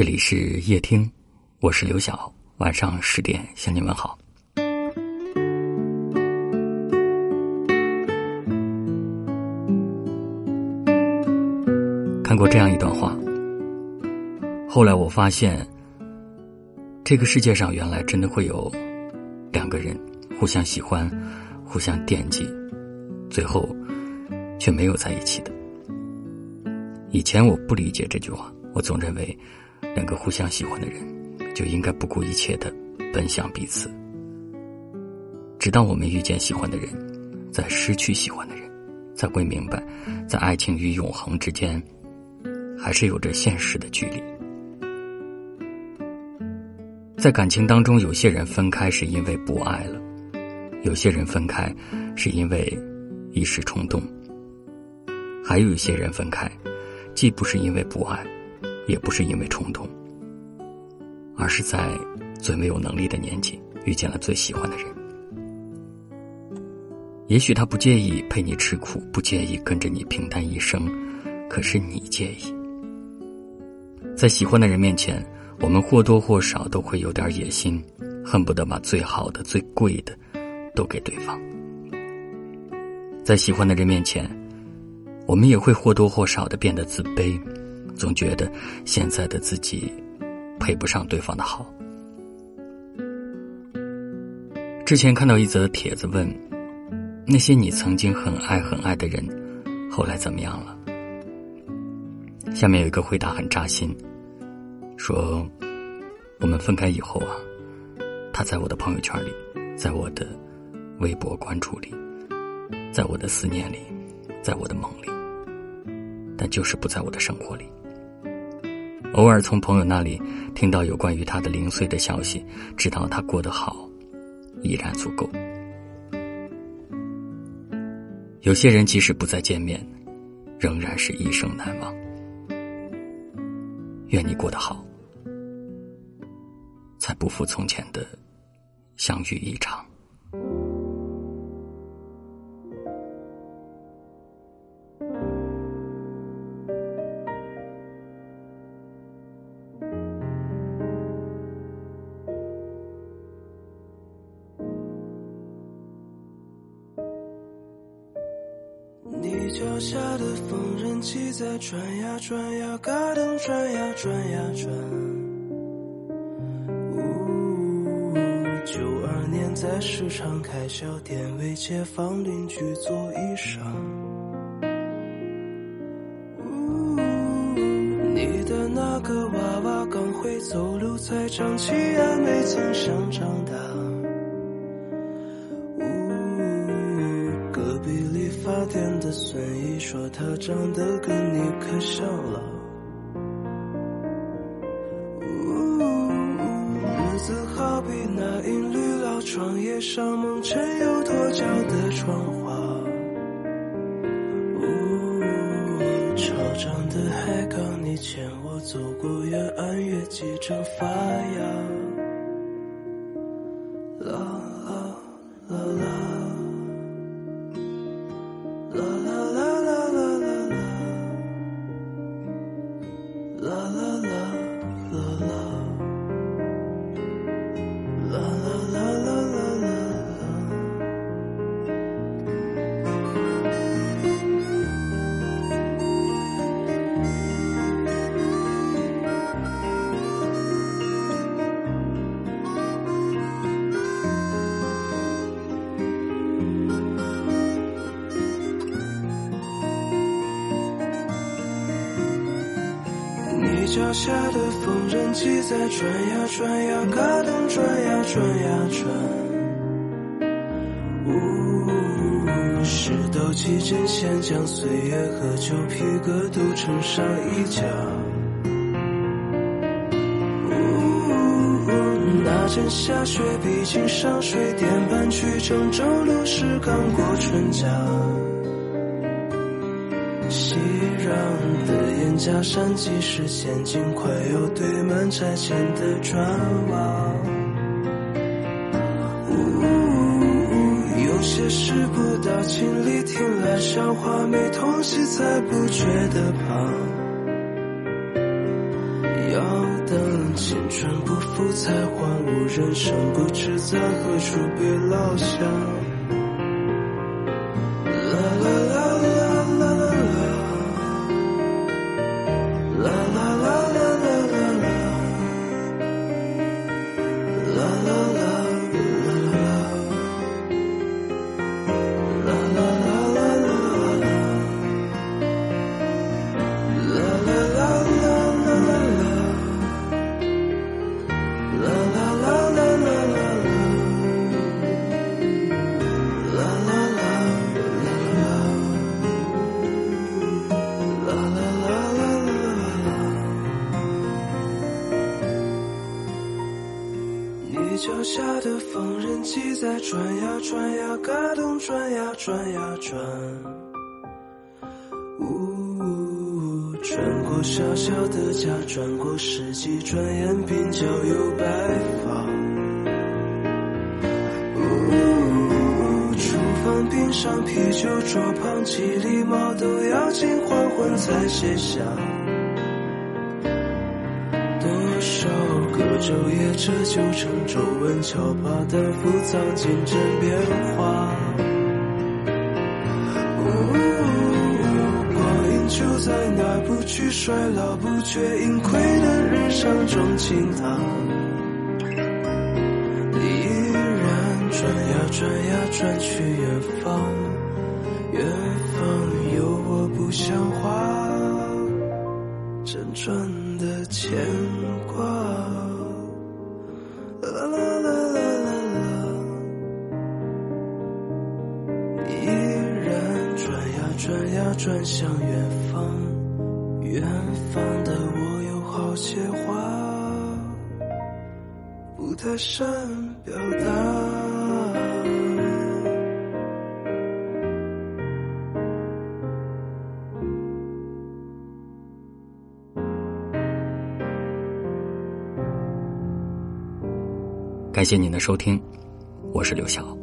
这里是夜听，我是刘晓，晚上十点向你问好。看过这样一段话，后来我发现，这个世界上原来真的会有两个人互相喜欢、互相惦记，最后却没有在一起的。以前我不理解这句话，我总认为两个互相喜欢的人就应该不顾一切的奔向彼此。直到我们遇见喜欢的人，在失去喜欢的人，才会明白，在爱情与永恒之间。还是有着现实的距离。在感情当中，有些人分开是因为不爱了，有些人分开是因为一时冲动，还有一些人分开，既不是因为不爱，也不是因为冲动，而是在最没有能力的年纪遇见了最喜欢的人。也许他不介意陪你吃苦，不介意跟着你平淡一生，可是你介意。在喜欢的人面前，我们或多或少都会有点野心，恨不得把最好的、最贵的都给对方。在喜欢的人面前，我们也会或多或少的变得自卑，总觉得现在的自己配不上对方的好。之前看到一则帖子，问那些你曾经很爱很爱的人，后来怎么样了？下面有一个回答很扎心。说，我们分开以后啊，他在我的朋友圈里，在我的微博关注里，在我的思念里，在我的梦里，但就是不在我的生活里。偶尔从朋友那里听到有关于他的零碎的消息，知道他过得好，依然足够。有些人即使不再见面，仍然是一生难忘。愿你过得好。才不负从前的相遇一场。脚下的缝纫机在转呀转呀，嘎噔转呀转呀转。九二年在市场开小店，为街坊邻居做衣裳。你的那个娃娃刚会走路，才长齐牙，没曾想长孙姨说，她长得跟你可像了。日子好比那一缕。窗叶上蒙尘又脱胶的窗花，呜，潮涨的海港，你牵我走过远岸，月季正发芽，啦啦啦啦，脚下的缝纫机在转呀转呀，嘎噔转呀转呀转。呜，石头几针线将岁月和旧皮革都衬上一角。呜，那阵下雪，毕竟上水点半去郑州路是刚过春假。熙攘假山，即使陷进快要堆满拆迁的砖瓦。呜，有些事不到亲里听来笑话，没痛惜才不觉得胖。要等青春不复才换物，人生不知在何处被落下。下的缝纫机在转呀转呀，嘎咚转呀转呀转。呜，转过小小的家，转过世纪，转眼鬓角有白发。呜，厨房冰上啤酒桌旁，几粒毛豆要经黄昏才卸下。个昼夜，这就成皱纹敲打的浮藏进针变化。光阴就在那不惧衰老、不觉盈亏的日常中倾淌。你依然转呀转呀转去远方，远方有我不像话，辗转的牵转呀转向远方，远方的我有好些话不太善表达。感谢您的收听，我是刘晓。